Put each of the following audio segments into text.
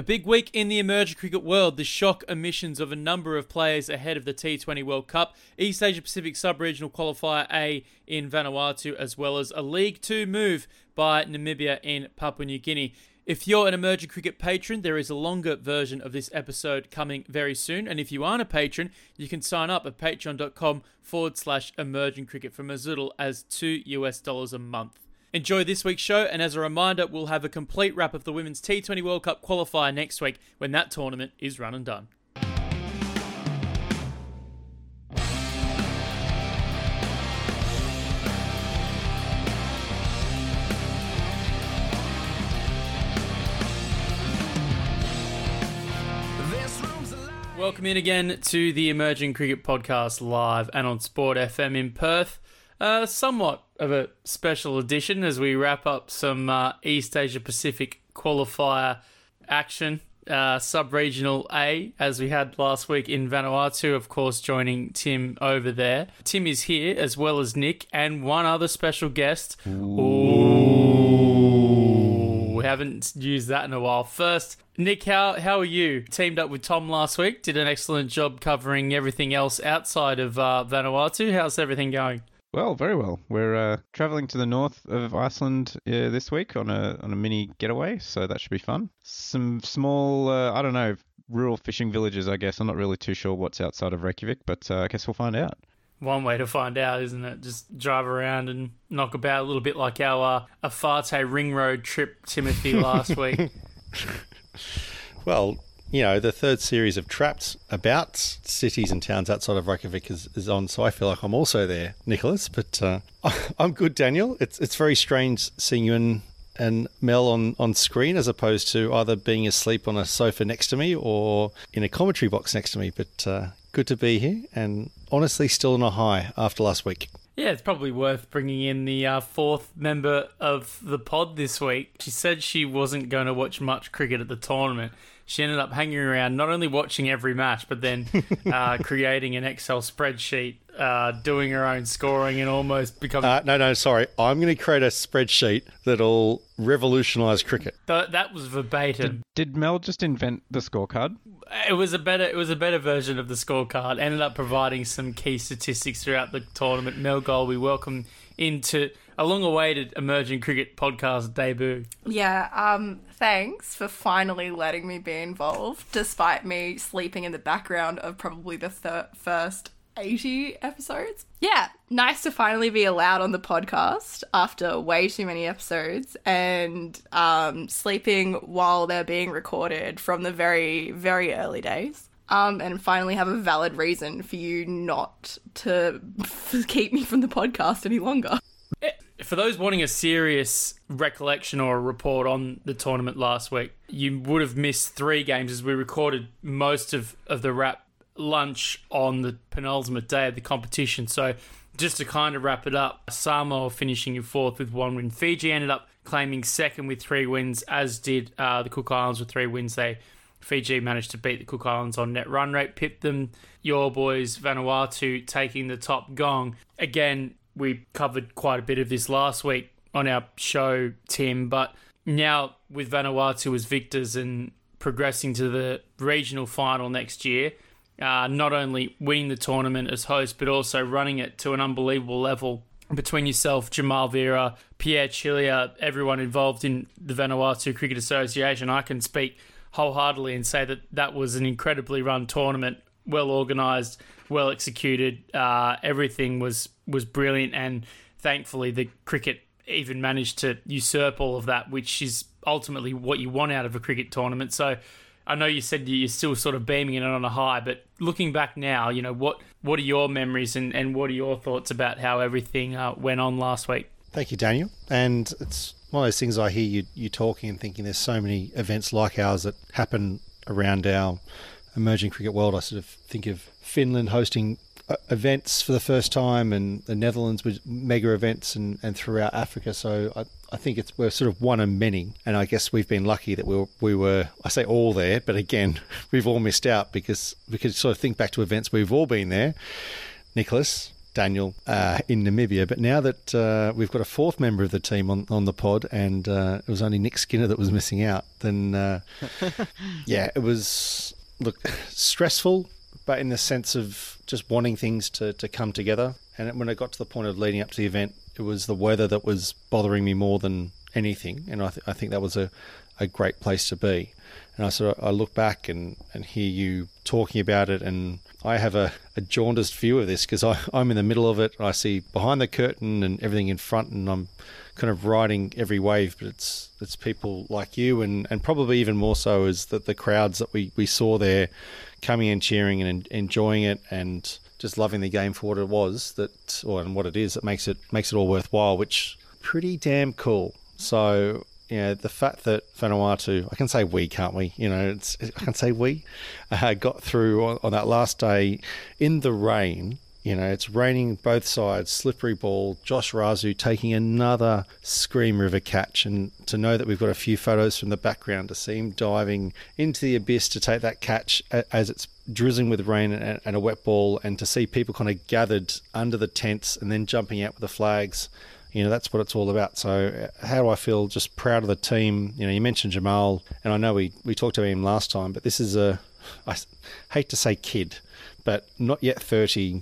A big week in the emerging cricket world. The shock omissions of a number of players ahead of the T20 World Cup, East Asia Pacific Sub-Regional Qualifier A in Vanuatu, as well as a League Two move by Namibia in Papua New Guinea. If you're an emerging cricket patron, there is a longer version of this episode coming very soon. And if you aren't a patron, you can sign up at patreon.com forward slash emerging cricket from as little as two US dollars a month. Enjoy this week's show, and as a reminder, we'll have a complete wrap of the Women's T20 World Cup qualifier next week when that tournament is run and done. Welcome in again to the Emerging Cricket Podcast live and on Sport FM in Perth. Uh, somewhat of a special edition as we wrap up some uh, East Asia Pacific qualifier action. Uh, Sub regional A, as we had last week in Vanuatu, of course, joining Tim over there. Tim is here as well as Nick and one other special guest. Ooh. We haven't used that in a while. First, Nick, how how are you? Teamed up with Tom last week, did an excellent job covering everything else outside of uh, Vanuatu. How's everything going? Well, very well. We're uh, traveling to the north of Iceland uh, this week on a on a mini getaway, so that should be fun. Some small, uh, I don't know, rural fishing villages. I guess I'm not really too sure what's outside of Reykjavik, but uh, I guess we'll find out. One way to find out, isn't it? Just drive around and knock about a little bit like our uh, Efate ring road trip, Timothy, last week. well, you know, the third series of Trapped about cities and towns outside of Reykjavik is, is on, so I feel like I'm also there, Nicholas. But uh, I'm good, Daniel. It's it's very strange seeing you and, and Mel on, on screen as opposed to either being asleep on a sofa next to me or in a commentary box next to me. But uh, good to be here, and honestly, still on a high after last week. Yeah, it's probably worth bringing in the uh, fourth member of the pod this week. She said she wasn't going to watch much cricket at the tournament she ended up hanging around, not only watching every match, but then uh, creating an Excel spreadsheet, uh, doing her own scoring, and almost becoming. Uh, no, no, sorry. I'm going to create a spreadsheet that'll revolutionise cricket. Th- that was verbatim. Did, did Mel just invent the scorecard? It was a better. It was a better version of the scorecard. Ended up providing some key statistics throughout the tournament. Mel Gold, we welcome into a long-awaited emerging cricket podcast debut. Yeah, um, thanks for finally letting me be involved, despite me sleeping in the background of probably the thir- first 80 episodes. Yeah, nice to finally be allowed on the podcast after way too many episodes and um, sleeping while they're being recorded from the very, very early days. Um, and finally have a valid reason for you not to keep me from the podcast any longer. For those wanting a serious recollection or a report on the tournament last week, you would have missed three games as we recorded most of, of the wrap lunch on the penultimate day of the competition. So, just to kind of wrap it up, Samoa finishing in fourth with one win. Fiji ended up claiming second with three wins, as did uh, the Cook Islands with three wins. They Fiji managed to beat the Cook Islands on net run rate, pip them. Your boys Vanuatu taking the top gong again we covered quite a bit of this last week on our show, Tim, but now with Vanuatu as victors and progressing to the regional final next year, uh, not only winning the tournament as host, but also running it to an unbelievable level between yourself, Jamal Vira, Pierre Chilia, everyone involved in the Vanuatu Cricket Association. I can speak wholeheartedly and say that that was an incredibly run tournament, well organised, well executed. Uh, everything was was brilliant, and thankfully the cricket even managed to usurp all of that, which is ultimately what you want out of a cricket tournament. So. I know you said you're still sort of beaming it on a high, but looking back now, you know what what are your memories and, and what are your thoughts about how everything uh, went on last week? Thank you, Daniel. And it's one of those things I hear you you talking and thinking. There's so many events like ours that happen around our emerging cricket world. I sort of think of Finland hosting events for the first time, and the Netherlands with mega events, and, and throughout Africa. So I, I think it's we're sort of one of many, and I guess we've been lucky that we were, we were I say all there, but again we've all missed out because we could sort of think back to events we've all been there. Nicholas, Daniel, uh, in Namibia. But now that uh, we've got a fourth member of the team on, on the pod, and uh, it was only Nick Skinner that was missing out, then uh, yeah, it was look stressful, but in the sense of just wanting things to, to come together. And when it got to the point of leading up to the event, it was the weather that was bothering me more than anything, and I, th- I think that was a, a great place to be. And I sort of I look back and, and hear you talking about it, and I have a, a jaundiced view of this because I'm in the middle of it. I see behind the curtain and everything in front, and I'm kind of riding every wave. But it's it's people like you, and, and probably even more so is that the crowds that we, we saw there coming and cheering and enjoying it, and just loving the game for what it was that or and what it is that makes it makes it all worthwhile, which pretty damn cool. So you know, the fact that Vanuatu, I can say we, can't we? You know, it's, I can say we, uh, got through on, on, that last day in the rain. You know, it's raining both sides, slippery ball. Josh Rasu taking another Scream River catch, and to know that we've got a few photos from the background to see him diving into the abyss to take that catch as it's drizzling with rain and, a wet ball, and to see people kind of gathered under the tents and then jumping out with the flags you know that's what it's all about. So uh, how do I feel? Just proud of the team. You know, you mentioned Jamal, and I know we we talked to him last time, but this is a I hate to say kid, but not yet thirty.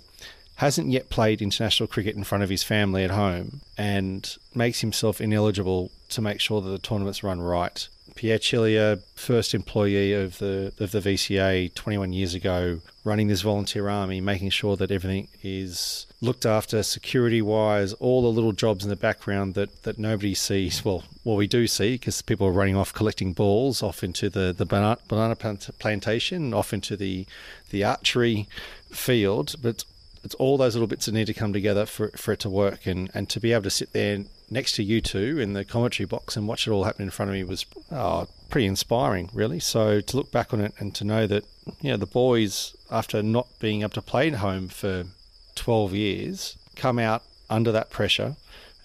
Hasn't yet played international cricket in front of his family at home and makes himself ineligible to make sure that the tournaments run right. Pierre Chilier, first employee of the of the VCA 21 years ago, running this volunteer army, making sure that everything is looked after security wise, all the little jobs in the background that, that nobody sees. Well, well, we do see because people are running off collecting balls off into the, the banana, banana plantation, off into the, the archery field. But it's all those little bits that need to come together for, for it to work. And, and to be able to sit there next to you two in the commentary box and watch it all happen in front of me was oh, pretty inspiring, really. So to look back on it and to know that, you know, the boys, after not being able to play at home for 12 years, come out under that pressure,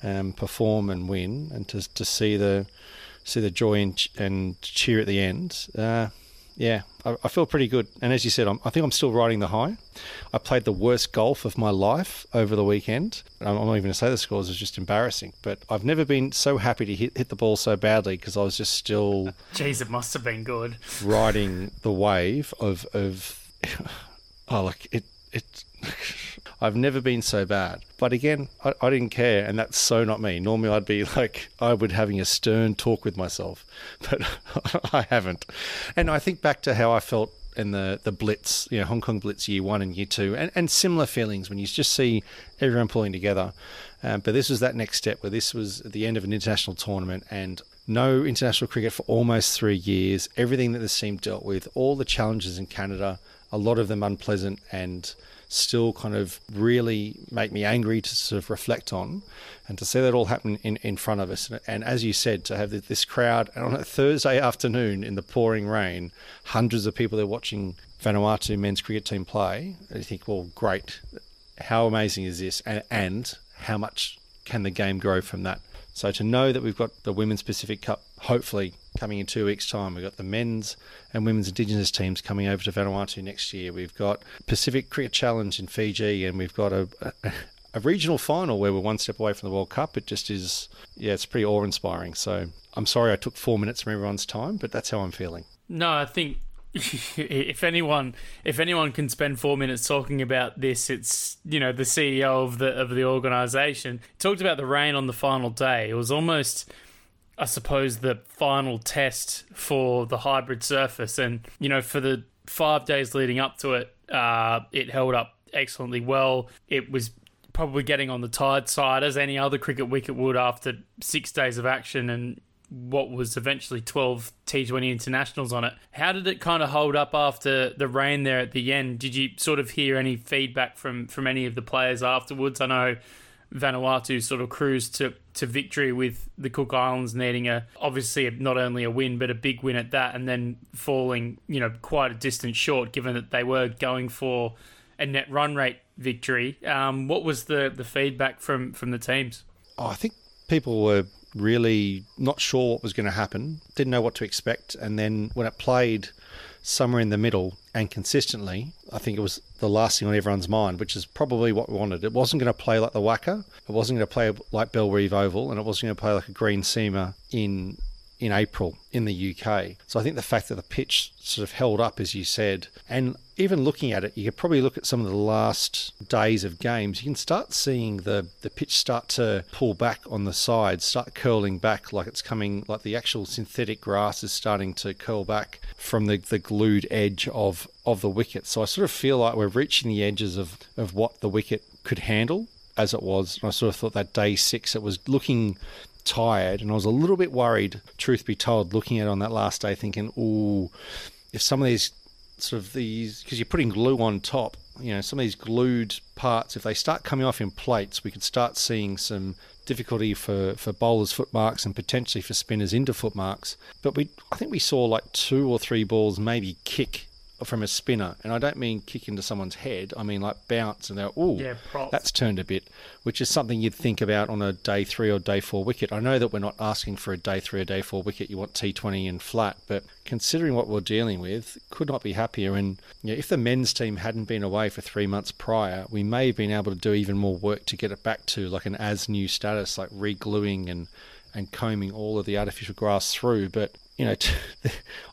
and perform and win, and to, to see the see the joy and, and cheer at the end. Uh, yeah, I, I, feel pretty good. And as you said, I'm, i think I'm still riding the high. I played the worst golf of my life over the weekend. I'm, I'm not even going to say the scores; it's just embarrassing. But I've never been so happy to hit hit the ball so badly because I was just still. Jeez, it must have been good. Riding the wave of of. Oh, like it it I've never been so bad. But again, I, I, didn't care, and that's so not me. Normally, I'd be like, I would having a stern talk with myself, but I haven't. And I think back to how I felt in the, the Blitz, you know, Hong Kong Blitz year one and year two, and, and similar feelings when you just see everyone pulling together. Um, but this was that next step where this was at the end of an international tournament and no international cricket for almost three years, everything that this team dealt with, all the challenges in Canada, a lot of them unpleasant and still kind of really make me angry to sort of reflect on and to see that all happen in, in front of us. And as you said, to have this crowd on a Thursday afternoon in the pouring rain, hundreds of people there watching Vanuatu men's cricket team play, and you think, well, great. How amazing is this? And, and how much can the game grow from that? So to know that we've got the Women's Pacific Cup, hopefully coming in two weeks' time, we've got the men's and women's Indigenous teams coming over to Vanuatu next year. We've got Pacific Cricket Challenge in Fiji, and we've got a, a, a regional final where we're one step away from the World Cup. It just is, yeah, it's pretty awe-inspiring. So I'm sorry I took four minutes from everyone's time, but that's how I'm feeling. No, I think if anyone if anyone can spend four minutes talking about this, it's you know the CEO of the of the organization talked about the rain on the final day. It was almost, I suppose, the final test for the hybrid surface, and you know for the five days leading up to it, uh, it held up excellently well. It was probably getting on the tired side as any other cricket wicket would after six days of action and what was eventually 12 T20 internationals on it. How did it kind of hold up after the rain there at the end? Did you sort of hear any feedback from, from any of the players afterwards? I know Vanuatu sort of cruised to, to victory with the Cook Islands needing a obviously not only a win but a big win at that, and then falling you know quite a distance short given that they were going for a net run rate victory. Um, what was the the feedback from from the teams? Oh, I think people were really not sure what was going to happen, didn't know what to expect, and then when it played somewhere in the middle and consistently, I think it was the last thing on everyone's mind, which is probably what we wanted. It wasn't going to play like the WACA, it wasn't going to play like Bellerive Oval, and it wasn't going to play like a green seamer in in April in the UK. So I think the fact that the pitch sort of held up, as you said, and even looking at it, you could probably look at some of the last days of games. You can start seeing the, the pitch start to pull back on the sides, start curling back like it's coming, like the actual synthetic grass is starting to curl back from the, the glued edge of, of the wicket. So I sort of feel like we're reaching the edges of, of what the wicket could handle as it was. And I sort of thought that day six, it was looking tired, and I was a little bit worried, truth be told, looking at it on that last day, thinking, "Oh, if some of these sort of these because you're putting glue on top, you know, some of these glued parts, if they start coming off in plates, we could start seeing some difficulty for, for bowlers' footmarks and potentially for spinners into footmarks. But we, I think we saw like two or three balls maybe kick from a spinner, and I don't mean kick into someone's head. I mean like bounce and they're oh, Yeah, that's turned a bit, which is something you'd think about on a day three or day four wicket. I know that we're not asking for a day three or day four wicket. You want T20 and flat, but considering what we're dealing with, could not be happier. And you know, if the men's team hadn't been away for three months prior, we may have been able to do even more work to get it back to like an as new status, like re-gluing and and combing all of the artificial grass through. But you know, t-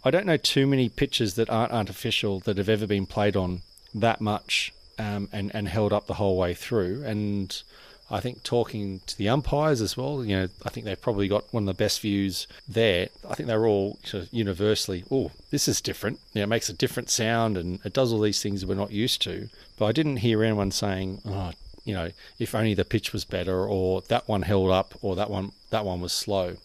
I don't know too many pitches that aren't artificial that have ever been played on that much um, and and held up the whole way through. And I think talking to the umpires as well, you know, I think they've probably got one of the best views there. I think they're all sort of universally, oh, this is different. You know, it makes a different sound and it does all these things we're not used to. But I didn't hear anyone saying, oh, you know, if only the pitch was better or that one held up or that one that one was slow.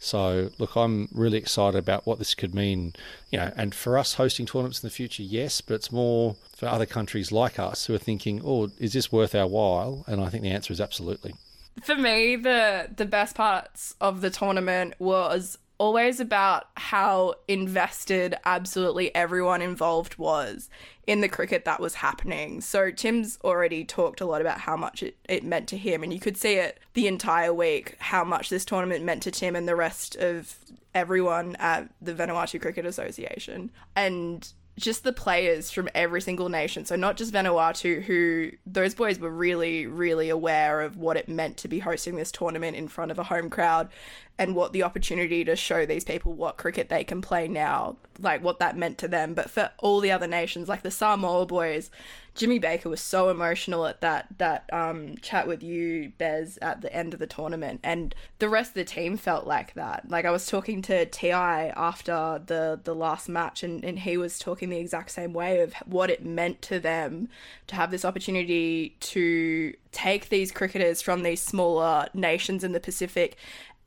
So look, I'm really excited about what this could mean, you know, and for us hosting tournaments in the future, yes, but it's more for other countries like us who are thinking, oh, is this worth our while? And I think the answer is absolutely. For me, the the best parts of the tournament was always about how invested absolutely everyone involved was in the cricket that was happening. So Tim's already talked a lot about how much it, it meant to him, and you could see it the entire week how much this tournament meant to Tim and the rest of everyone at the Vanuatu Cricket Association. And just the players from every single nation. So not just Vanuatu, who those boys were really, really aware of what it meant to be hosting this tournament in front of a home crowd and what the opportunity to show these people what cricket they can play now, like what that meant to them. But for all the other nations, like the Samoa boys, Jimmy Baker was so emotional at that that um, chat with you, Bez, at the end of the tournament, and the rest of the team felt like that. Like I was talking to Ti after the the last match, and and he was talking the exact same way of what it meant to them to have this opportunity to take these cricketers from these smaller nations in the Pacific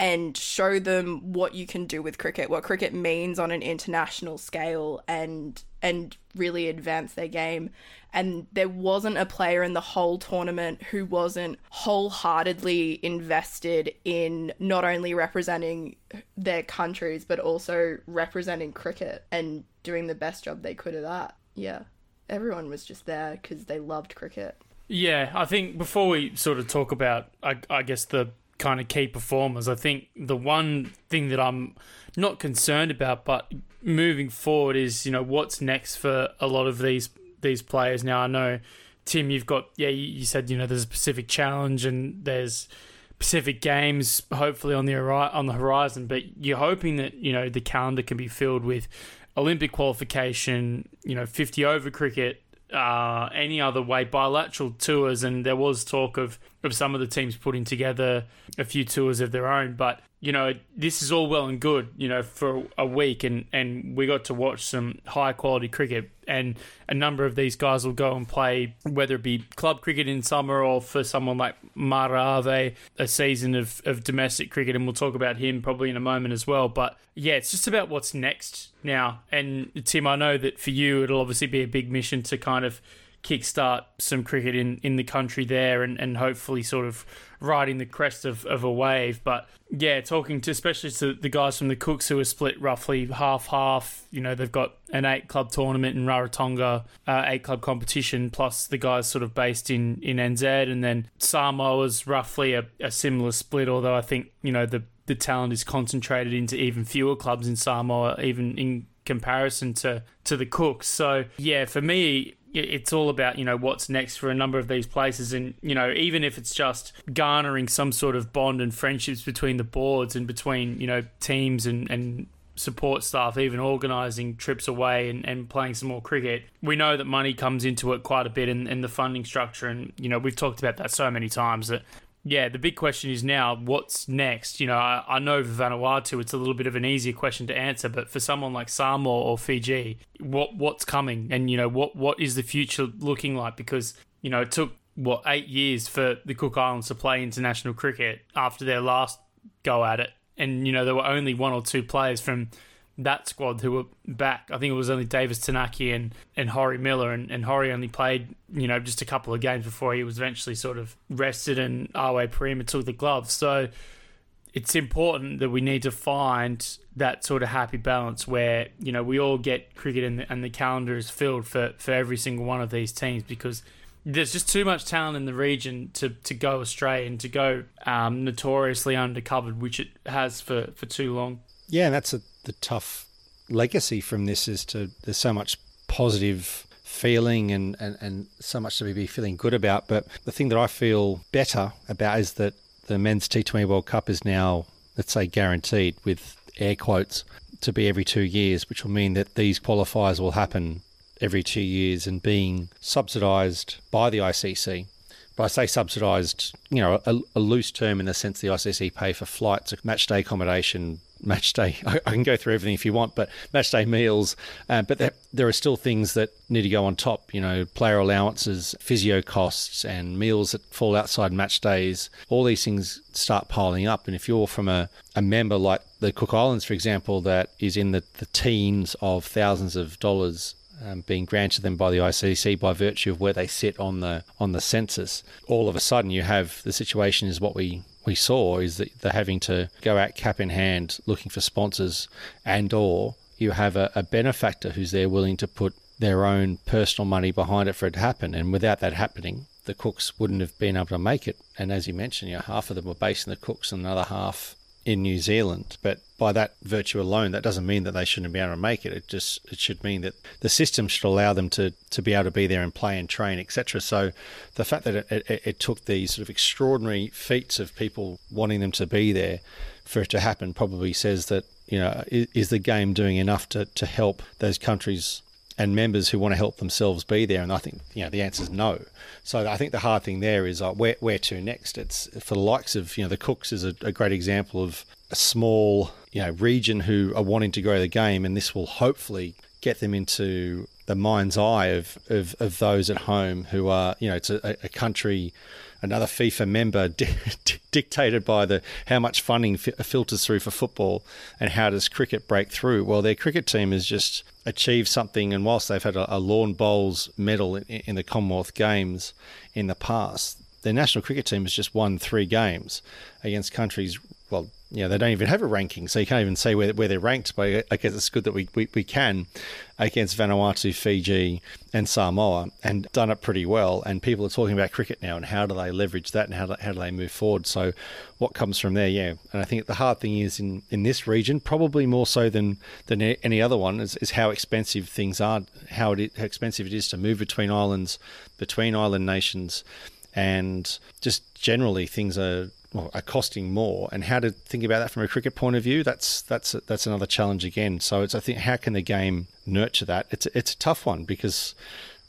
and show them what you can do with cricket, what cricket means on an international scale, and and really advance their game. And there wasn't a player in the whole tournament who wasn't wholeheartedly invested in not only representing their countries but also representing cricket and doing the best job they could of that. Yeah, everyone was just there because they loved cricket. Yeah, I think before we sort of talk about, I, I guess, the kind of key performers, I think the one thing that I'm not concerned about, but moving forward is, you know, what's next for a lot of these these players. Now, I know, Tim, you've got, yeah, you, said, you know, there's a Pacific Challenge and there's Pacific Games hopefully on the on the horizon, but you're hoping that, you know, the calendar can be filled with Olympic qualification, you know, 50 over cricket, uh, any other way, bilateral tours, and there was talk of, of some of the teams putting together a few tours of their own. But you know, this is all well and good, you know, for a week, and and we got to watch some high quality cricket, and a number of these guys will go and play, whether it be club cricket in summer or for someone like Marave, a season of, of domestic cricket, and we'll talk about him probably in a moment as well. But yeah, it's just about what's next now. And Tim, I know that for you, it'll obviously be a big mission to kind of kickstart some cricket in, in the country there and, and hopefully sort of riding the crest of, of a wave. But yeah, talking to especially to the guys from the Cooks who are split roughly half half. You know, they've got an eight club tournament in Rarotonga, uh, eight club competition, plus the guys sort of based in, in NZ. And then Samoa's roughly a, a similar split, although I think, you know, the, the talent is concentrated into even fewer clubs in Samoa, even in comparison to to the Cooks. So yeah, for me, it's all about you know what's next for a number of these places. And you know even if it's just garnering some sort of bond and friendships between the boards and between you know teams and, and support staff even organising trips away and, and playing some more cricket we know that money comes into it quite a bit in, in the funding structure. And you know we've talked about that so many times that yeah, the big question is now what's next? You know, I, I know Vanuatu it's a little bit of an easier question to answer, but for someone like Samoa or Fiji, what what's coming, and you know what what is the future looking like? Because you know it took what eight years for the Cook Islands to play international cricket after their last go at it, and you know there were only one or two players from that squad who were back. I think it was only Davis Tanaki and, and Horry Miller, and, and Horry only played, you know, just a couple of games before he was eventually sort of rested and Awe Prima took the gloves. So it's important that we need to find that sort of happy balance where, you know, we all get cricket and the, and the calendar is filled for, for every single one of these teams because there's just too much talent in the region to, to go astray and to go um, notoriously undercovered, which it has for, for too long. Yeah, and that's a the tough legacy from this is to there's so much positive feeling and, and, and so much to be feeling good about. But the thing that I feel better about is that the men's T20 World Cup is now, let's say, guaranteed with air quotes to be every two years, which will mean that these qualifiers will happen every two years and being subsidised by the ICC. But I say subsidised, you know, a, a, loose term in the sense the ICC pay for flights, match day accommodation, match day. I, I, can go through everything if you want, but match day meals. Uh, but there, there, are still things that need to go on top. You know, player allowances, physio costs, and meals that fall outside match days. All these things start piling up. And if you're from a, a member like the Cook Islands, for example, that is in the, the teens of thousands of dollars um, being granted them by the ICC by virtue of where they sit on the on the census. All of a sudden, you have the situation is what we we saw is that they're having to go out cap in hand looking for sponsors and or you have a, a benefactor who's there willing to put their own personal money behind it for it to happen and without that happening the cooks wouldn't have been able to make it and as you mentioned you know half of them were based in the cooks and another half in New Zealand. But by that virtue alone, that doesn't mean that they shouldn't be able to make it. It just it should mean that the system should allow them to to be able to be there and play and train, etc. So the fact that it, it, it took these sort of extraordinary feats of people wanting them to be there for it to happen probably says that you know is, is the game doing enough to to help those countries and members who want to help themselves be there? And I think you know the answer is no. So I think the hard thing there is uh, where where to next. It's for the likes of you know the Cooks is a, a great example of a small you know region who are wanting to grow the game, and this will hopefully get them into the mind's eye of, of, of those at home who are you know it's a, a country another FIFA member di- dictated by the how much funding filters through for football and how does cricket break through. Well, their cricket team has just achieved something, and whilst they've had a, a lawn bowls medal in, in the Commonwealth Games in the past, their national cricket team has just won three games against countries well, you know, they don't even have a ranking, so you can't even say where, where they're ranked. But I guess it's good that we, we, we can against Vanuatu, Fiji, and Samoa, and done it pretty well. And people are talking about cricket now and how do they leverage that and how do, how do they move forward. So, what comes from there, yeah. And I think the hard thing is in, in this region, probably more so than than any other one, is, is how expensive things are, how it how expensive it is to move between islands, between island nations, and just generally things are well, are costing more, and how to think about that from a cricket point of view. That's that's that's another challenge again. So it's I think how can the game nurture that? It's it's a tough one because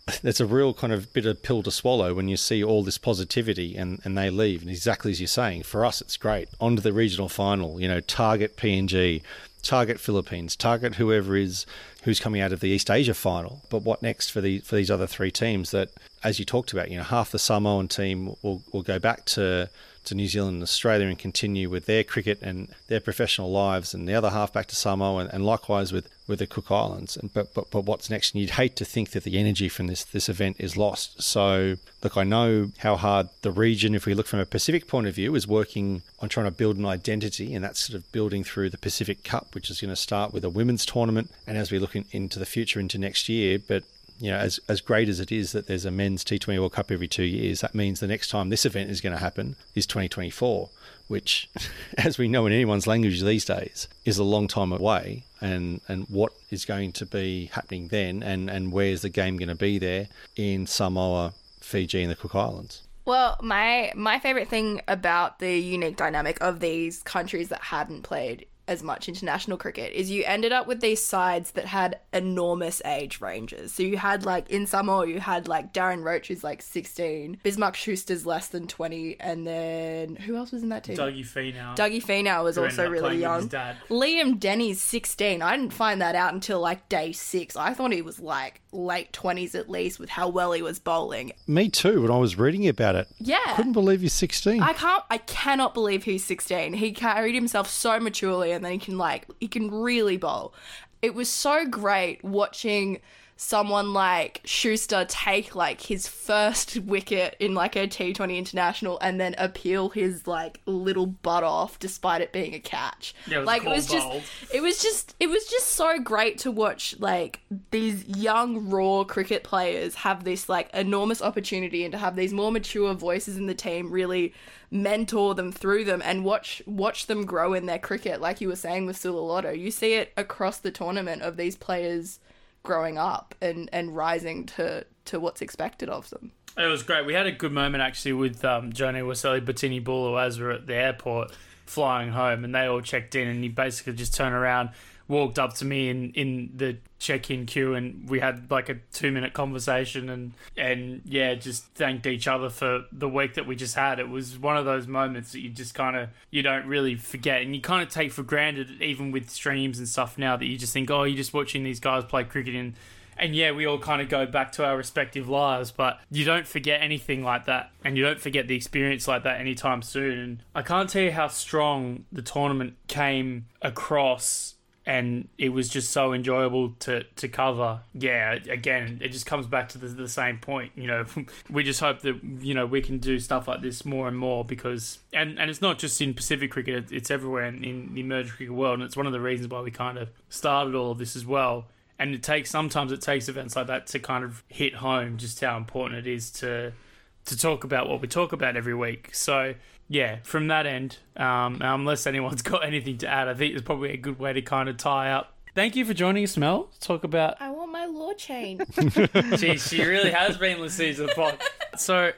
it's a real kind of bitter pill to swallow when you see all this positivity and, and they leave. And exactly as you're saying, for us it's great. On to the regional final, you know, target PNG, target Philippines, target whoever is who's coming out of the East Asia final. But what next for the for these other three teams that, as you talked about, you know, half the Samoan team will, will go back to to New Zealand and Australia and continue with their cricket and their professional lives, and the other half back to Samoa, and, and likewise with, with the Cook Islands. And but, but but what's next? And you'd hate to think that the energy from this this event is lost. So look, I know how hard the region, if we look from a Pacific point of view, is working on trying to build an identity, and that's sort of building through the Pacific Cup, which is going to start with a women's tournament, and as we look in, into the future into next year, but you know, as, as great as it is that there's a men's T20 World Cup every two years, that means the next time this event is going to happen is 2024, which, as we know in anyone's language these days, is a long time away. And, and what is going to be happening then, and, and where's the game going to be there in Samoa, Fiji, and the Cook Islands? Well, my my favorite thing about the unique dynamic of these countries that hadn't played as much international cricket is you ended up with these sides that had enormous age ranges. So you had like in Samoa, you had like Darren Roach who's like 16, Bismarck Schuster's less than 20, and then who else was in that team? Dougie Finau. Dougie Finau was also really young. dad. Liam Denny's 16. I didn't find that out until like day six. I thought he was like late 20s at least with how well he was bowling. Me too, when I was reading about it. Yeah. Couldn't believe he's 16. I can't. I cannot believe he's 16. He carried himself so maturely, and then he can like he can really bowl. It was so great watching someone like Schuster take like his first wicket in like a T20 international and then appeal his like little butt off despite it being a catch. Yeah, it like it was just it was just it was just so great to watch like these young raw cricket players have this like enormous opportunity and to have these more mature voices in the team really mentor them through them and watch watch them grow in their cricket like you were saying with Sulalotto you see it across the tournament of these players growing up and and rising to to what's expected of them It was great. We had a good moment actually with um, Johnny Waselli, Bettini Bulu as we were at the airport flying home, and they all checked in, and he basically just turned around, walked up to me in, in the check-in queue, and we had like a two-minute conversation, and and yeah, just thanked each other for the week that we just had. It was one of those moments that you just kind of you don't really forget, and you kind of take for granted, even with streams and stuff now, that you just think, oh, you're just watching these guys play cricket in and yeah, we all kind of go back to our respective lives, but you don't forget anything like that, and you don't forget the experience like that anytime soon. And I can't tell you how strong the tournament came across, and it was just so enjoyable to to cover. Yeah, again, it just comes back to the, the same point. You know, we just hope that you know we can do stuff like this more and more because, and and it's not just in Pacific cricket; it's everywhere in, in the emerging cricket world, and it's one of the reasons why we kind of started all of this as well and it takes sometimes it takes events like that to kind of hit home just how important it is to to talk about what we talk about every week. So yeah, from that end, um, unless anyone's got anything to add, I think it's probably a good way to kind of tie up. Thank you for joining us, Mel. Talk about. i want my law chain Geez, she really has been listening to the pod. So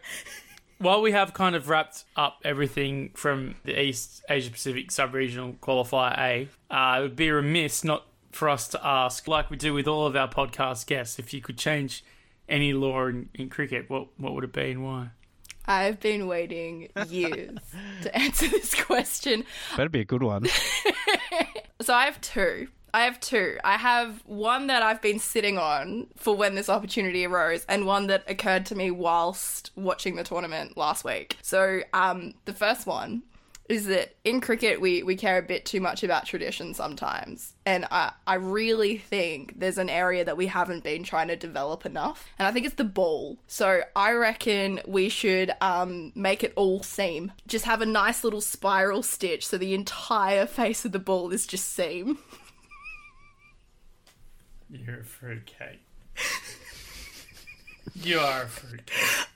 while we have kind of wrapped up everything from the East Asia Pacific Sub-Regional Qualifier A, uh, it would be remiss not for us to ask, like we do with all of our podcast guests, if you could change any law in, in cricket, what what would it be and why? I've been waiting years to answer this question Better be a good one. So I have two. I have two. I have one that I've been sitting on for when this opportunity arose, and one that occurred to me whilst watching the tournament last week. So, um, the first one is that in cricket we, we care a bit too much about tradition sometimes. And I, I really think there's an area that we haven't been trying to develop enough. And I think it's the ball. So I reckon we should um, make it all seam. Just have a nice little spiral stitch so the entire face of the ball is just seam. You're a fruitcake. you are a fruitcake.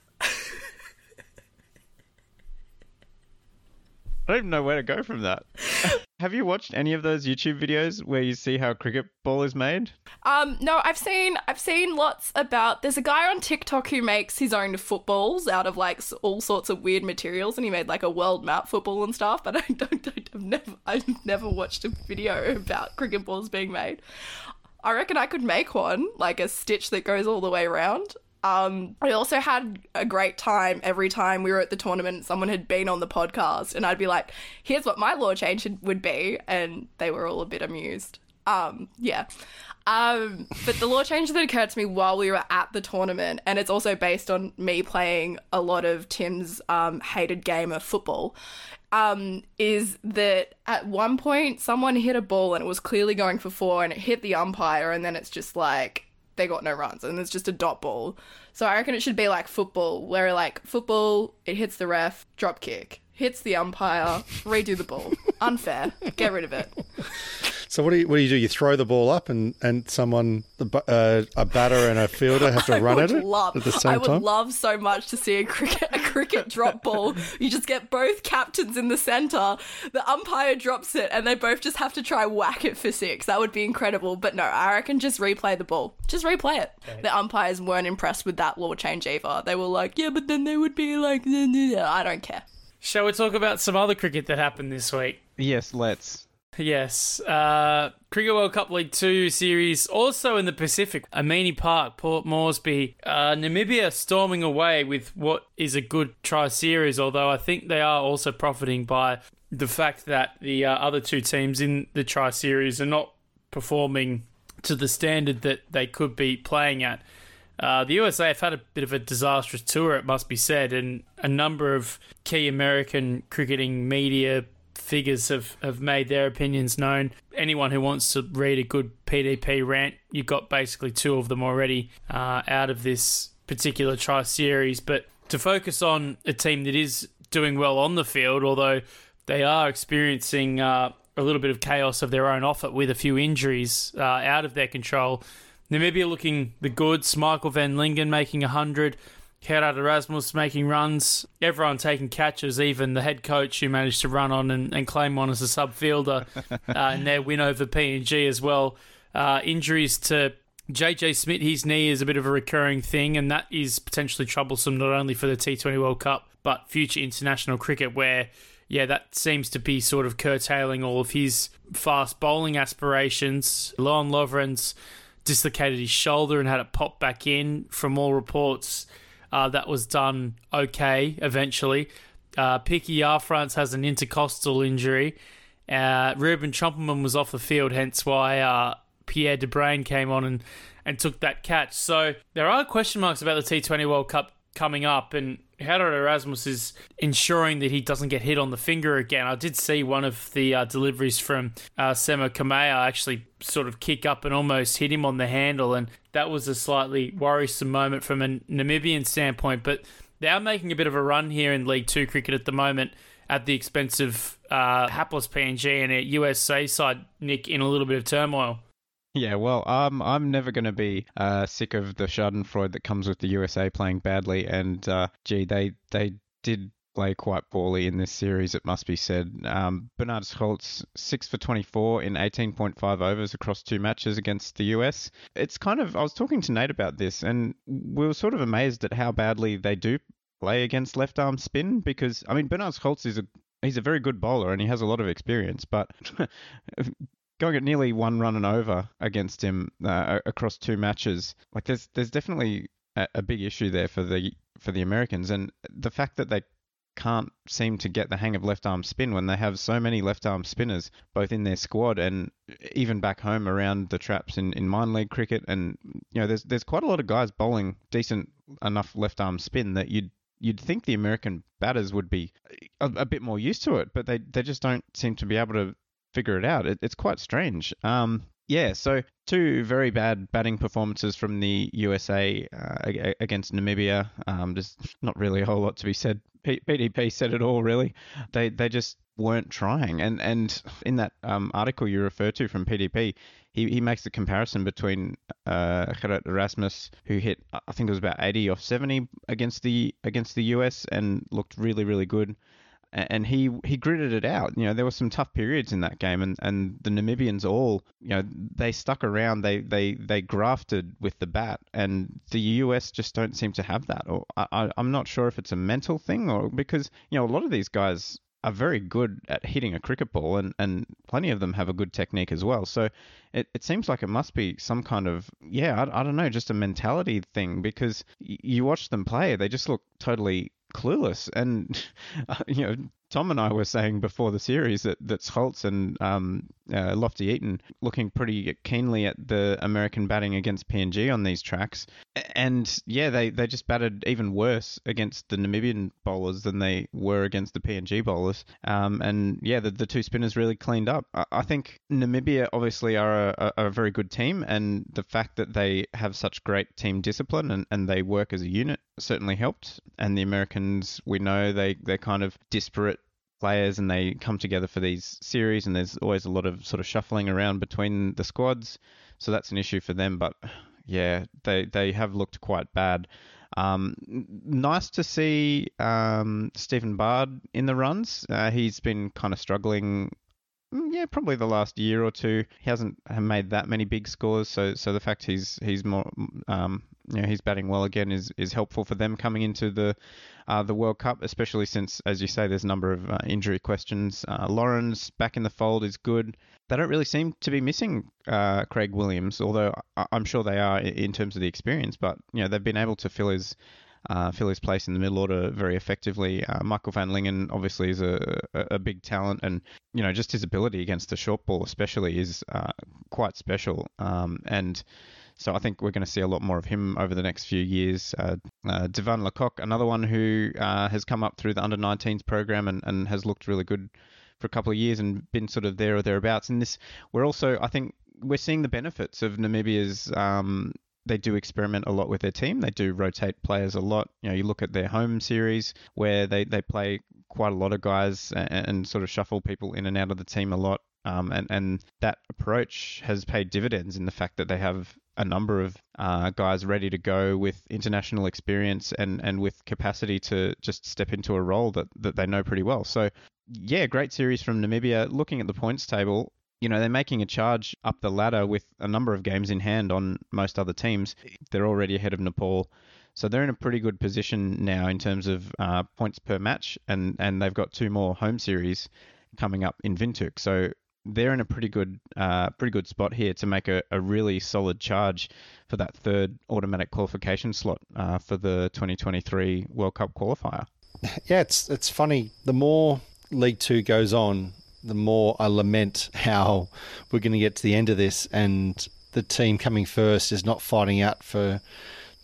I don't even know where to go from that. Have you watched any of those YouTube videos where you see how a cricket ball is made? Um, no, I've seen I've seen lots about. There's a guy on TikTok who makes his own footballs out of like all sorts of weird materials, and he made like a world map football and stuff. But I don't, don't I've never I've never watched a video about cricket balls being made. I reckon I could make one, like a stitch that goes all the way around. Um, I also had a great time every time we were at the tournament. Someone had been on the podcast, and I'd be like, "Here's what my law change would be," and they were all a bit amused. Um, yeah. Um, but the law change that occurred to me while we were at the tournament, and it's also based on me playing a lot of Tim's um, hated game of football, um, is that at one point someone hit a ball and it was clearly going for four and it hit the umpire, and then it's just like they got no runs and it's just a dot ball. So I reckon it should be like football, where like football, it hits the ref, drop kick, hits the umpire, redo the ball. Unfair. Get rid of it. So what do you what do you do? You throw the ball up, and and someone uh, a batter and a fielder have to I run would at it love, at the same I would time. love so much to see a cricket a cricket drop ball. You just get both captains in the center. The umpire drops it, and they both just have to try whack it for six. That would be incredible. But no, I reckon just replay the ball. Just replay it. The umpires weren't impressed with that law change either. They were like, yeah, but then they would be like, "Nah, nah, nah." I don't care. Shall we talk about some other cricket that happened this week? Yes, let's. Yes. Uh, Cricket World Cup League 2 series, also in the Pacific. Amini Park, Port Moresby. Uh, Namibia storming away with what is a good try series, although I think they are also profiting by the fact that the uh, other two teams in the tri series are not performing to the standard that they could be playing at. Uh, the USA have had a bit of a disastrous tour, it must be said, and a number of key American cricketing media figures have, have made their opinions known. Anyone who wants to read a good PDP rant, you've got basically two of them already uh, out of this particular tri series. But to focus on a team that is doing well on the field, although they are experiencing uh, a little bit of chaos of their own off it with a few injuries uh, out of their control. Namibia looking the goods. Michael Van Lingen making 100. Gerard Erasmus making runs. Everyone taking catches, even the head coach who managed to run on and, and claim one as a sub fielder uh, in their win over PNG as well. Uh, injuries to JJ Smit, his knee is a bit of a recurring thing, and that is potentially troublesome not only for the T20 World Cup but future international cricket, where yeah, that seems to be sort of curtailing all of his fast bowling aspirations. Lon Lovren's dislocated his shoulder and had it pop back in. From all reports, uh, that was done okay eventually. Uh, Ya France has an intercostal injury. Uh, Ruben Trumpelmann was off the field, hence why uh, Pierre de came on and, and took that catch. So there are question marks about the T20 World Cup coming up, and Gerard Erasmus is ensuring that he doesn't get hit on the finger again. I did see one of the uh, deliveries from uh, Semo Kamea actually sort of kick up and almost hit him on the handle, and that was a slightly worrisome moment from a Namibian standpoint. But they are making a bit of a run here in League Two cricket at the moment at the expense of uh, hapless PNG and a USA side, Nick, in a little bit of turmoil. Yeah, well, um, I'm never going to be uh, sick of the Schadenfreude that comes with the USA playing badly, and uh, gee, they they did play quite poorly in this series. It must be said. Um, Bernard Scholz six for 24 in 18.5 overs across two matches against the US. It's kind of I was talking to Nate about this, and we were sort of amazed at how badly they do play against left arm spin because I mean Bernard Scholz is a he's a very good bowler and he has a lot of experience, but going at nearly one run and over against him uh, across two matches, like there's there's definitely a, a, big issue there for the for the Americans, and the fact that they can't seem to get the hang of left arm spin when they have so many left arm spinners both in their squad and even back home around the traps in, in minor league cricket. And you know there's there's quite a lot of guys bowling decent enough left arm spin that you'd you'd think the American batters would be a, a, bit more used to it, but they, they just don't seem to be able to figure it out. It, it's quite strange. Um, yeah, so two very bad batting performances from the USA uh, against Namibia. Um, there's not really a whole lot to be said. P- PDP said it all, really. They they just weren't trying. And and in that um, article you refer to from PDP, he, he makes the comparison between uh, Gerard Erasmus, who hit I think it was about 80 off 70 against the against the US and looked really really good and he he gritted it out. You know, there were some tough periods in that game, and, and the Namibians all, you know, they stuck around. They they they grafted with the bat, and the US just don't seem to have that. Or I, I'm not sure if it's a mental thing, or because you know a lot of these guys are very good at hitting a cricket ball, and, and plenty of them have a good technique as well. So it, it seems like it must be some kind of, yeah, I, I don't know, just a mentality thing because y- you watch them play, they just look totally clueless. And uh, you know, Tom and I were saying before the series that that Scholz and um, uh, Loftie-Eaton looking pretty keenly at the American batting against PNG on these tracks, and yeah, they they just batted even worse against the Namibian bowlers than they were against the PNG bowlers. Um, and yeah, the, the two spinners really cleaned up. I, I think Namibia obviously are a, a, very good team, and the fact that they have such great team discipline and, and they work as a unit certainly helped. And the Americans, we know they they're kind of disparate players and they come together for these series, and there's always a lot of sort of shuffling around between the squads. So that's an issue for them. But yeah, they they have looked quite bad. Um, nice to see um, Stephan Baard in the runs. Uh, he's been kind of struggling. Mm, Yeah, probably the last year or two. He hasn't made that many big scores, so so the fact he's he's more um, you know he's batting well again is, is helpful for them coming into the uh, the World Cup, especially since, as you say, there's a number of uh, injury questions. Uh, Lawrence back in the fold is good. They don't really seem to be missing uh, Craig Williams, although I- I'm sure they are in terms of the experience. But you know they've been able to fill his uh, his place in the middle order very effectively. Uh, Michael van Lingen obviously is a, a, a big talent, and you know just his ability against the short ball especially is uh, quite special. Um, and so I think we're going to see a lot more of him over the next few years. Uh, uh, Divan la Cock, another one who uh, has come up through the under 19s program and, and has looked really good for a couple of years and been sort of there or thereabouts. And this, we're also, I think, we're seeing the benefits of Namibia's. Um, they do experiment a lot with their team. They do rotate players a lot. You know, you look at their home series where they, they play quite a lot of guys and, and sort of shuffle people in and out of the team a lot. Um, and, and that approach has paid dividends in the fact that they have a number of uh, guys ready to go with international experience and, and with capacity to just step into a role that, that they know pretty well. So, yeah, great series from Namibia. Looking at the points table, you know, they're making a charge up the ladder with a number of games in hand on most other teams. They're already ahead of Nepal. So they're in a pretty good position now in terms of uh, points per match, and, and they've got two more home series coming up in Windhoek. So they're in a pretty good uh, pretty good spot here to make a, a really solid charge for that third automatic qualification slot uh, for the 2023 World Cup qualifier. Yeah, it's it's funny. The more League Two goes on, the more I lament how we're going to get to the end of this, and the team coming first is not fighting out for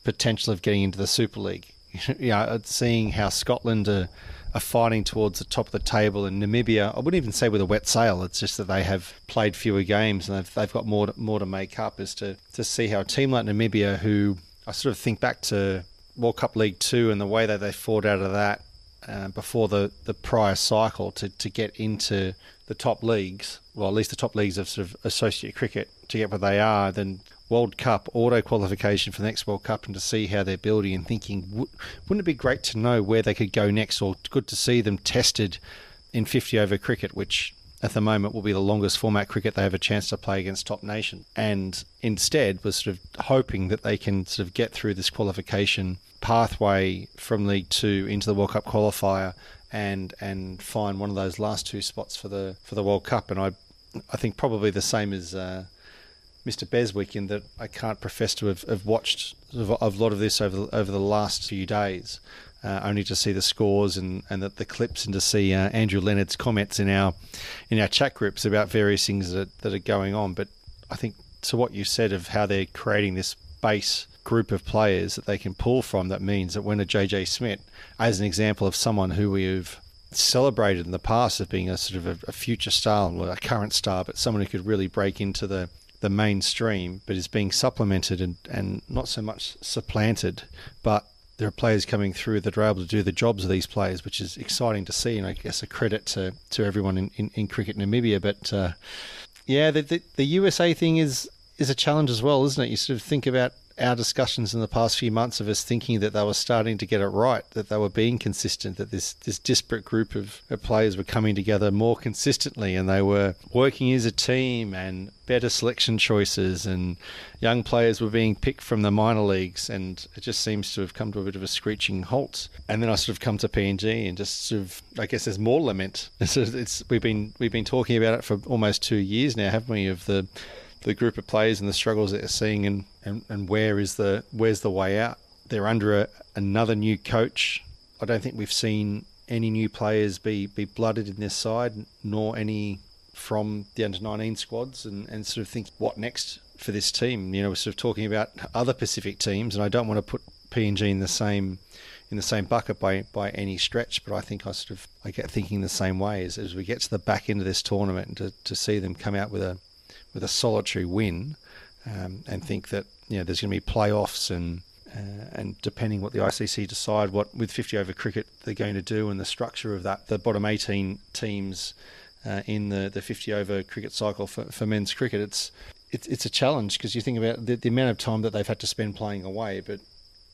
potential of getting into the Super League. you uh, know, seeing how Scotland are, are fighting towards the top of the table, and Namibia, I wouldn't even say with a wet sail. It's just that they have played fewer games and they've, they've got more to, more to make up. Is to to see how a team like Namibia, who I sort of think back to World Cup League Two and the way that they fought out of that uh, before the, the prior cycle to, to get into the top leagues, well, at least the top leagues of sort of associate cricket to get where they are, then World Cup auto qualification for the next World Cup and to see how they're building and thinking, wouldn't it be great to know where they could go next or good to see them tested in 50 over cricket, which at the moment will be the longest format cricket they have a chance to play against top nation. And instead was sort of hoping that they can sort of get through this qualification pathway from League Two into the World Cup qualifier and and find one of those last two spots for the for the World Cup. And I I think probably the same as uh, Mr. Beswick in that I can't profess to have, have watched a lot of this over the, over the last few days. Uh, only to see the scores and, and the, the clips and to see uh, Andrew Leonard's comments in our in our chat groups about various things that, that are going on. But I think to what you said of how they're creating this base group of players that they can pull from, that means that when a JJ Smit, as an example of someone who we've celebrated in the past as being a sort of a, a future star, or a current star, but someone who could really break into the the mainstream, but is being supplemented and, and not so much supplanted, but there are players coming through that are able to do the jobs of these players, which is exciting to see, and I guess a credit to, to everyone in, in, in cricket Namibia. But uh, yeah, the, the, the USA thing is is a challenge as well, isn't it? You sort of think about our discussions in the past few months of us thinking that they were starting to get it right, that they were being consistent, that this this disparate group of, players were coming together more consistently and they were working as a team and better selection choices and young players were being picked from the minor leagues and it just seems to have come to a bit of a screeching halt. And then I sort of come to PNG and just sort of I guess there's more lament. It's, it's we've been we've been talking about it for almost two years now, haven't we, of the the group of players and the struggles that they're seeing and, and, and where is the where's the way out. They're under a, another new coach. I don't think we've seen any new players be, be blooded in this side, nor any from the under 19 squads, and, and sort of think what next for this team. You know, we're sort of talking about other Pacific teams, and I don't want to put PNG in the same in the same bucket by by any stretch, but I think I sort of I get thinking the same way as, as we get to the back end of this tournament and to, to see them come out with a with a solitary win um, and think that you know there's going to be playoffs and Uh, and depending what the ICC decide, what with 50 over cricket they're going to do, and the structure of that, the bottom 18 teams uh, in the, the 50 over cricket cycle for, for men's cricket, it's it's, it's a challenge because you think about the, the amount of time that they've had to spend playing away, but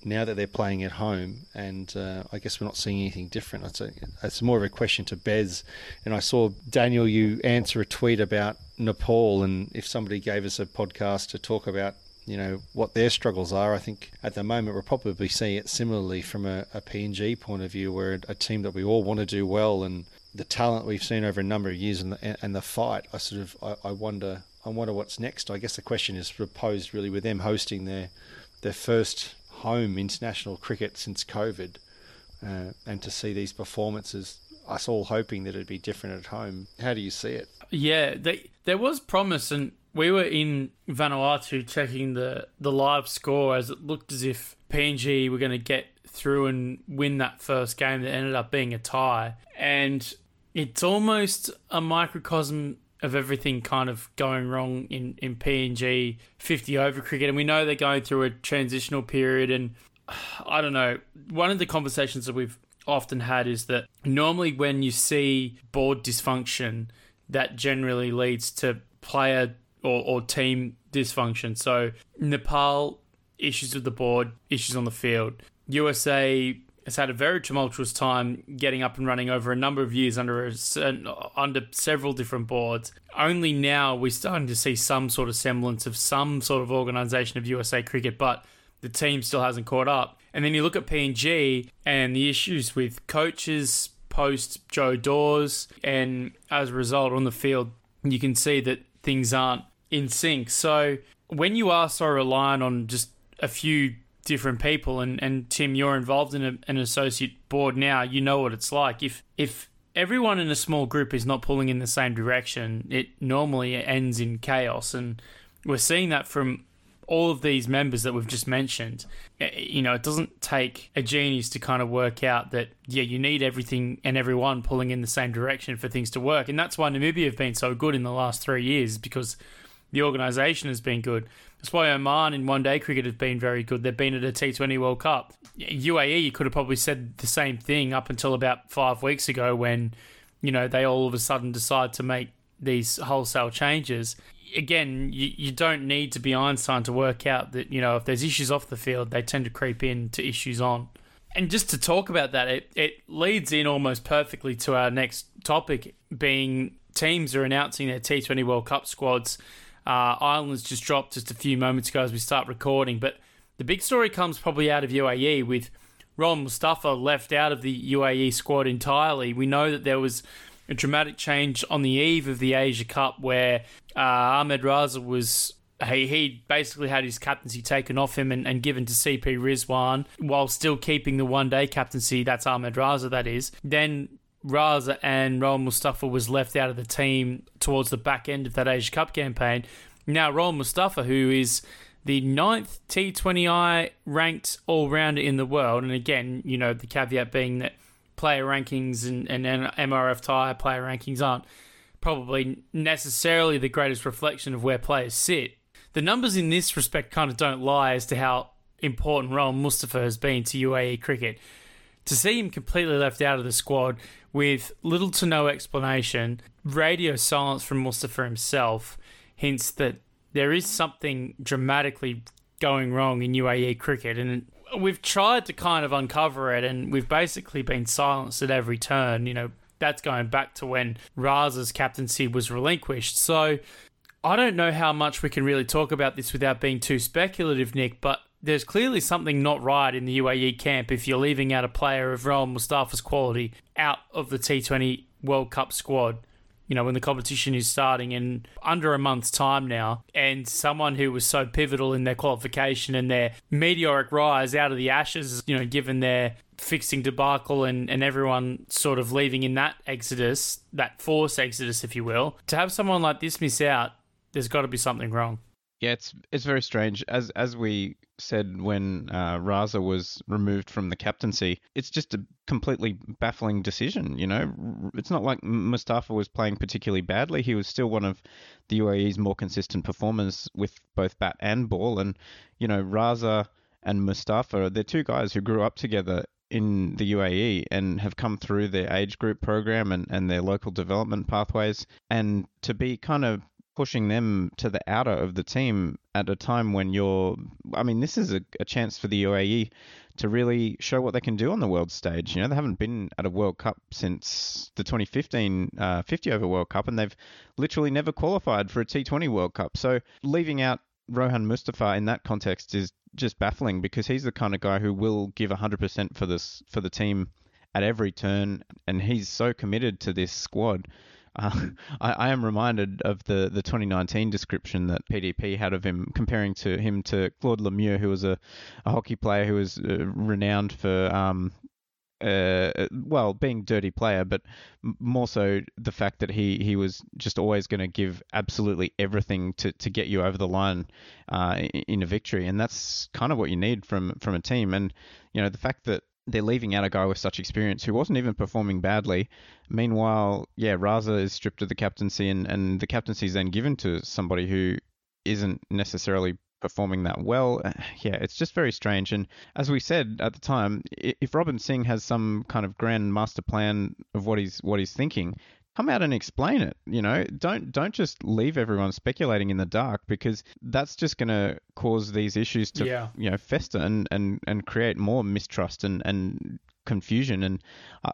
now that they're playing at home, and uh, I guess we're not seeing anything different. It's, a, it's more of a question to Bes. And I saw Daniel, you answer a tweet about Nepal, and if somebody gave us a podcast to talk about, you know, what their struggles are, I think at the moment we're probably seeing it similarly from a, a PNG point of view, where a team that we all want to do well, and the talent we've seen over a number of years, and the, and the fight. I sort of I, I wonder I wonder what's next. I guess the question is posed really with them hosting their their first home international cricket since COVID, uh, and to see these performances, us all hoping that it'd be different at home. How do you see it? Yeah, they, there was promise, and we were in Vanuatu checking the the live score as it looked as if PNG were going to get through and win that first game that ended up being a tie, and it's almost a microcosm of everything kind of going wrong in, in PNG 50 over cricket. And we know they're going through a transitional period. And I don't know, one of the conversations that we've often had is that normally when you see board dysfunction, that generally leads to player or, or team dysfunction. So Nepal, issues with the board, issues on the field. USA has had a very tumultuous time getting up and running over a number of years under a, under several different boards. Only now we're starting to see some sort of semblance of some sort of organisation of USA cricket, but the team still hasn't caught up. And then you look at PNG and the issues with coaches post Joe Dawes, and as a result on the field, you can see that things aren't in sync. So when you are so reliant on just a few different people and, and Tim you're involved in a, an associate board now you know what it's like. If if everyone in a small group is not pulling in the same direction it normally ends in chaos. And we're seeing that from all of these members that we've just mentioned. Eh, you know it doesn't take a genius to kind of work out that yeah you need everything and everyone pulling in the same direction for things to work. And that's why Namibia have been so good in the last 3 years because the organisation has been good. That's why Oman in one day cricket has been very good. They've been at a T20 World Cup. UAE, you could have probably said the same thing up until about five weeks ago when, you know, they all of a sudden decide to make these wholesale changes. Again, you, you don't need to be Einstein to work out that, you know, if there's issues off the field, they tend to creep in to issues on. And just to talk about that, it, it leads in almost perfectly to our next topic being teams are announcing their T20 World Cup squads uh, Ireland's just dropped just a few moments ago as we start recording, but the big story comes probably out of UAE with Rohan Mustafa left out of the UAE squad entirely. We know that there was a dramatic change on the eve of the Asia Cup where uh, Ahmed Raza was he, he basically had his captaincy taken off him and, and given to CP Rizwan while still keeping the one day captaincy. That's Ahmed Raza, that is. Then Raza and Rohan Mustafa was left out of the team towards the back end of that Asia Cup campaign. Now, Rohan Mustafa, who is the ninth T20I ranked all rounder in the world, and again, you know, the caveat being that player rankings and, and MRF tie player rankings aren't probably necessarily the greatest reflection of where players sit. The numbers in this respect kind of don't lie as to how important Rohan Mustafa has been to UAE cricket. To see him completely left out of the squad with little to no explanation, radio silence from Mustafa himself hints that there is something dramatically going wrong in UAE cricket. And we've tried to kind of uncover it, and we've basically been silenced at every turn. You know, that's going back to when Raza's captaincy was relinquished. So I don't know how much we can really talk about this without being too speculative, Nick, but there's clearly something not right in the UAE camp if you're leaving out a player of Rohan Mustafa's quality out of the T20 World Cup squad. You know, when the competition is starting in under a month's time now, and someone who was so pivotal in their qualification and their meteoric rise out of the ashes, you know, given their fixing debacle and, and everyone sort of leaving in that exodus, that force exodus, if you will, to have someone like this miss out, there's got to be something wrong. Yeah, it's it's very strange. As as we said when uh, Raza was removed from the captaincy, it's just a completely baffling decision. You know, it's not like Mustafa was playing particularly badly. He was still one of the UAE's more consistent performers with both bat and ball. And you know, Raza and Mustafa. They're two guys who grew up together in the UAE and have come through their age group program and, and their local development pathways. And to be kind of pushing them to the outer of the team at a time when you're. I mean, this is a, a chance for the UAE to really show what they can do on the world stage. You know, they haven't been at a World Cup since the 2015 uh, 50 over World Cup, and they've literally never qualified for a T20 World Cup. So leaving out Rohan Mustafa in that context is just baffling because he's the kind of guy who will give 100% for this for the team at every turn, and he's so committed to this squad. Uh, I, I, am reminded of the, the 2019 description that PDP had of him, comparing to him to Claude Lemieux, who was a, a hockey player who was uh, renowned for um, uh, well, being dirty player, but more so the fact that he, he was just always going to give absolutely everything to, to get you over the line uh, in a victory, and that's kind of what you need from from a team. And you know the fact that they're leaving out a guy with such experience who wasn't even performing badly. Meanwhile, yeah, Raza is stripped of the captaincy, and, and the captaincy is then given to somebody who isn't necessarily performing that well. Uh, yeah, it's just very strange. And as we said at the time, if Robin Singh has some kind of grand master plan of what he's what he's thinking, come out and explain it you know? Don't don't just leave everyone speculating in the dark because that's just going to cause these issues to yeah. you know fester and, and and create more mistrust and and confusion. And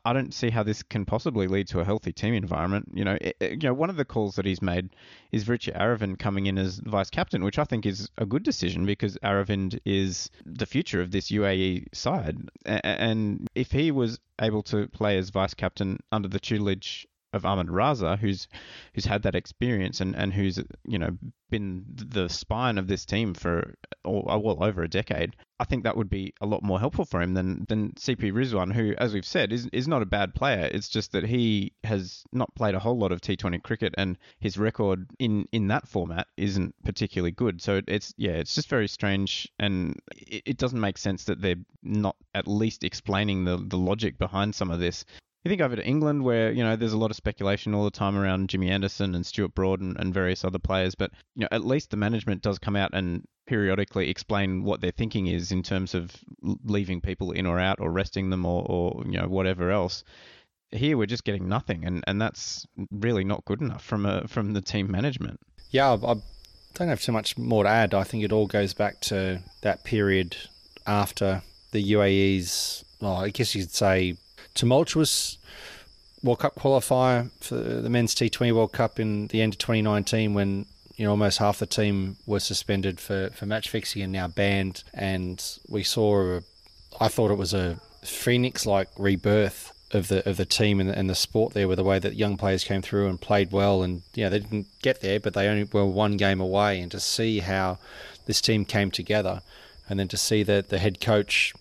I don't see how this can possibly lead to a healthy team environment. You know it, you know one of the calls that he's made is Vriitya Aravind coming in as vice captain which I think is a good decision because Aravind is the future of this UAE side. And if he was able to play as vice captain under the tutelage of Ahmed Raza, who's who's had that experience and, and who's you know been the spine of this team for all, uh, well over a decade. I think that would be a lot more helpful for him than than CP Rizwan, who, as we've said, is is not a bad player. It's just that he has not played a whole lot of T20 cricket, and his record in in that format isn't particularly good. So it's yeah, it's just very strange, and it, it doesn't make sense that they're not at least explaining the the logic behind some of this. You think over to England, where you know there's a lot of speculation all the time around Jimmy Anderson and Stuart Broad and, and various other players, but you know at least the management does come out and periodically explain what their thinking is in terms of leaving people in or out or resting them or, or you know whatever else. Here we're just getting nothing, and, and that's really not good enough from a from the team management. Yeah, I don't have too much more to add. I think it all goes back to that period after the UAE's, well, I guess you'd say tumultuous World Cup qualifier for the men's T20 World Cup in the end of 2019 when you know almost half the team was suspended for, for match fixing and now banned. And we saw a, I thought it was a phoenix like rebirth of the of the team and the, and the sport there with the way that young players came through and played well. And yeah they didn't get there but they only were one game away. And to see how this team came together and then to see that the head coach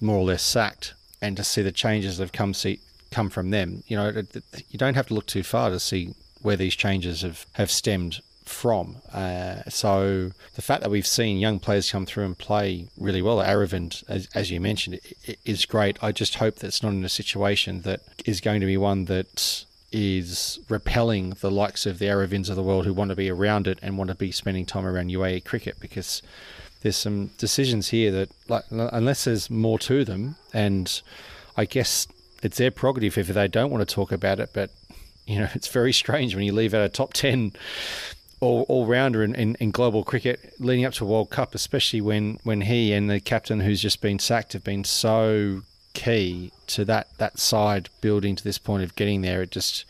more or less sacked and to see the changes that have come see, come from them. You know, you don't have to look too far to see where these changes have, have stemmed from. Uh, so the fact that we've seen young players come through and play really well, Aravind, as, as you mentioned, is great. I just hope that it's not in a situation that is going to be one that is repelling the likes of the Aravinds of the world who want to be around it and want to be spending time around UAE cricket because there's some decisions here that, like, unless there's more to them, and I guess it's their prerogative if they don't want to talk about it. But you know, it's very strange when you leave out a top ten all, all rounder in, in, in, global cricket leading up to a World Cup, especially when, when he and the captain who's just been sacked have been so key to that, that side building to this point of getting there. It just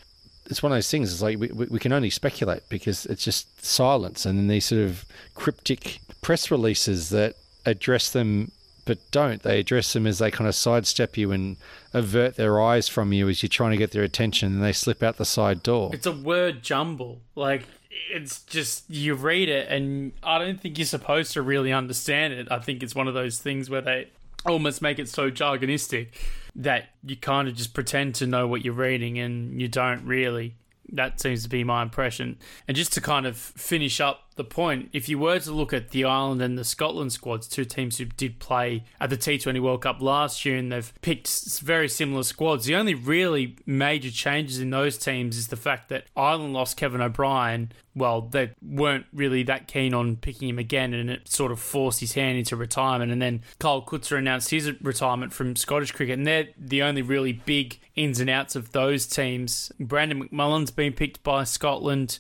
it's one of those things. It's like we, we can only speculate because it's just silence and then these sort of cryptic press releases that address them but don't. They address them as they kind of sidestep you and avert their eyes from you as you're trying to get their attention and they slip out the side door. It's a word jumble. Like, it's just, you read it and I don't think you're supposed to really understand it. I think it's one of those things where they almost make it so jargonistic that you kind of just pretend to know what you're reading and you don't really. That seems to be my impression. And just to kind of finish up the point, if you were to look at the Ireland and the Scotland squads, two teams who did play at the T20 World Cup last year, and they've picked very similar squads. The only really major changes in those teams is the fact that Ireland lost Kevin O'Brien. Well, they weren't really that keen on picking him again, and it sort of forced his hand into retirement. And then Kyle Coetzer announced his retirement from Scottish cricket, and they're the only really big ins and outs of those teams. Brandon McMullen's been picked by Scotland.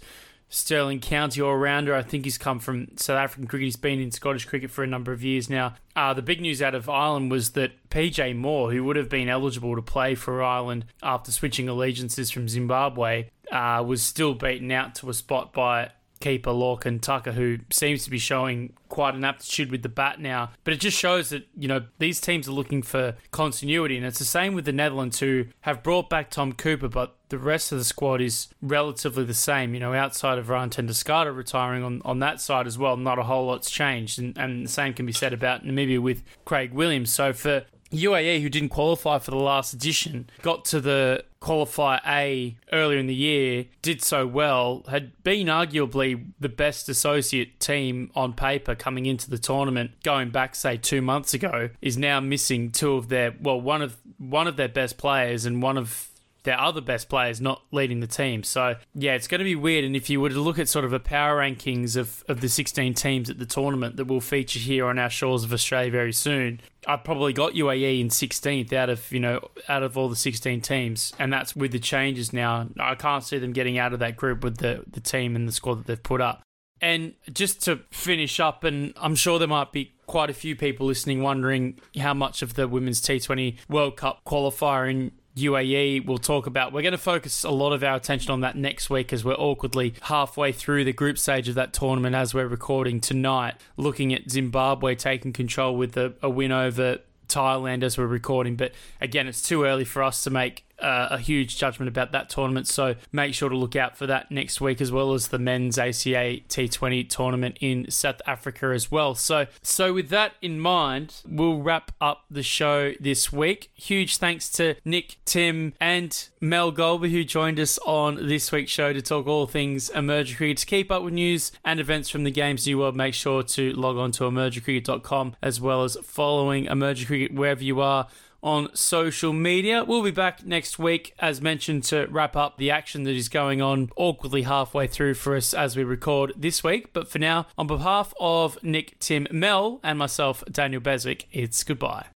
Stirling County all rounder. I think he's come from South African cricket. He's been in Scottish cricket for a number of years now. Uh, the big news out of Ireland was that PJ Moor, who would have been eligible to play for Ireland after switching allegiances from Zimbabwe, uh, was still beaten out to a spot by keeper Lorcan Tucker, who seems to be showing quite an aptitude with the bat now. But it just shows that, you know, these teams are looking for continuity. And it's the same with the Netherlands, who have brought back Tom Cooper, but the rest of the squad is relatively the same. You know, outside of Ryan ten Doeschate retiring on, on that side as well, not a whole lot's changed. And, and the same can be said about Namibia with Craig Williams. So for UAE, who didn't qualify for the last edition, got to the qualifier A earlier in the year, did so well, had been arguably the best associate team on paper coming into the tournament, going back say two months ago, is now missing two of their well, one of one of their best players and one of their other best players not leading the team. So yeah, it's going to be weird. And if you were to look at sort of a power rankings of, of the 16 teams at the tournament that will feature here on our shores of Australia very soon, I probably got UAE in 16th out of you know out of all the 16 teams, and that's with the changes now. I can't see them getting out of that group with the the team and the squad that they've put up. And just to finish up, and I'm sure there might be quite a few people listening wondering how much of the Women's T20 World Cup qualifier in UAE we'll talk about. We're going to focus a lot of our attention on that next week as we're awkwardly halfway through the group stage of that tournament as we're recording tonight, looking at Zimbabwe taking control with a, a win over Thailand as we're recording. But again, it's too early for us to make uh, a huge judgment about that tournament. So make sure to look out for that next week, as well as the men's ACA T20 tournament in South Africa as well. So, so with that in mind, we'll wrap up the show this week. Huge thanks to Nick, Tim, and Mel Golby who joined us on this week's show to talk all things emerging cricket. To keep up with news and events from the game's new world, make sure to log on to emergingcricket.com as well as following Emerging Cricket wherever you are on social media. We'll be back next week, as mentioned, to wrap up the action that is going on awkwardly halfway through for us as we record this week. But for now, on behalf of Nick, Tim, Mel, and myself, Daniel Beswick, it's goodbye.